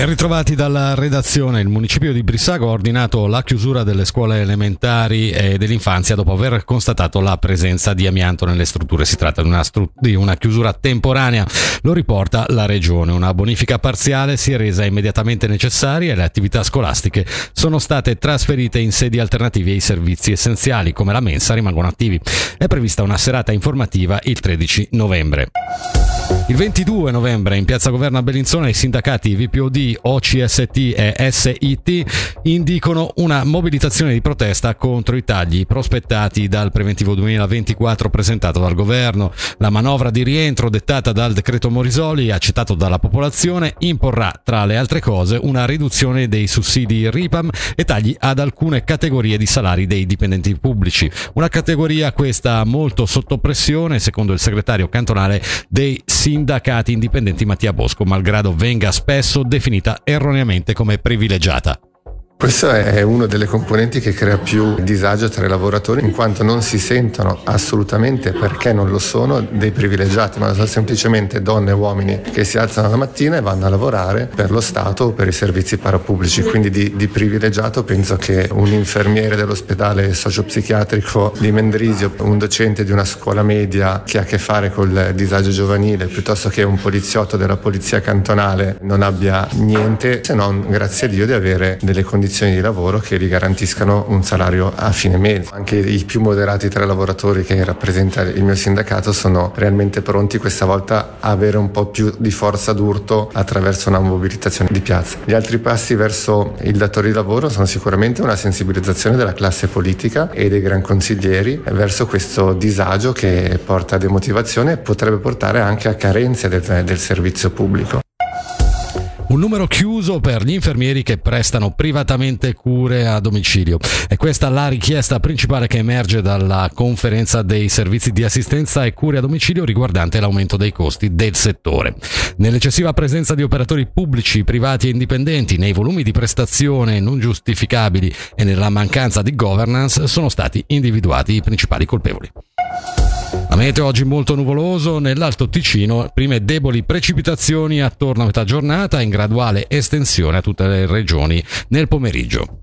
Ben ritrovati dalla redazione. Il municipio di Brissago ha ordinato la chiusura delle scuole elementari e dell'infanzia dopo aver constatato la presenza di amianto nelle strutture. Si tratta di una, stru- di una chiusura temporanea, lo riporta la regione. Una bonifica parziale si è resa immediatamente necessaria e le attività scolastiche sono state trasferite in sedi alternative ai servizi essenziali, come la mensa, rimangono attivi. È prevista una serata informativa il 13 novembre. Il 22 novembre in piazza Governo a Bellinzona i sindacati VPOD, OCST e SIT indicano una mobilitazione di protesta contro i tagli prospettati dal preventivo 2024 presentato dal governo. La manovra di rientro dettata dal decreto Morisoli, accettato dalla popolazione, imporrà tra le altre cose una riduzione dei sussidi RIPAM e tagli ad alcune categorie di salari dei dipendenti pubblici. Una categoria questa molto sotto pressione, secondo il segretario cantonale dei sindacati indipendenti Mattia Bosco, malgrado venga spesso definita erroneamente come privilegiata. Questo è una delle componenti che crea più disagio tra i lavoratori in quanto non si sentono assolutamente perché non lo sono dei privilegiati, ma sono semplicemente donne e uomini che si alzano la mattina e vanno a lavorare per lo Stato o per i servizi parapubblici. Quindi di, di privilegiato penso che un infermiere dell'ospedale sociopsichiatrico di Mendrisio, un docente di una scuola media che ha a che fare col disagio giovanile, piuttosto che un poliziotto della polizia cantonale non abbia niente se non, grazie a Dio, di avere delle condizioni condizioni di lavoro che gli garantiscano un salario a fine mese. Anche i più moderati tra i lavoratori che rappresenta il mio sindacato sono realmente pronti questa volta a avere un po' più di forza d'urto attraverso una mobilitazione di piazza. Gli altri passi verso il datore di lavoro sono sicuramente una sensibilizzazione della classe politica e dei gran consiglieri verso questo disagio che porta a demotivazione e potrebbe portare anche a carenze del, del servizio pubblico. Un numero chiuso per gli infermieri che prestano privatamente cure a domicilio. E questa la richiesta principale che emerge dalla conferenza dei servizi di assistenza e cure a domicilio riguardante l'aumento dei costi del settore. Nell'eccessiva presenza di operatori pubblici, privati e indipendenti, nei volumi di prestazione non giustificabili e nella mancanza di governance sono stati individuati i principali colpevoli. Meteo oggi molto nuvoloso, nell'Alto Ticino prime deboli precipitazioni attorno a metà giornata in graduale estensione a tutte le regioni nel pomeriggio.